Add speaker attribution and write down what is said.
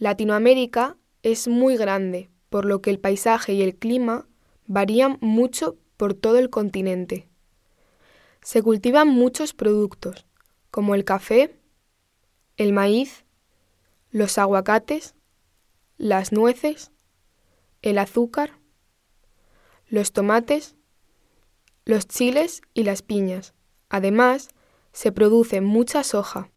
Speaker 1: Latinoamérica es muy grande, por lo que el paisaje y el clima varían mucho por todo el continente. Se cultivan muchos productos, como el café, el maíz, los aguacates, las nueces, el azúcar, los tomates, los chiles y las piñas. Además, se produce mucha soja.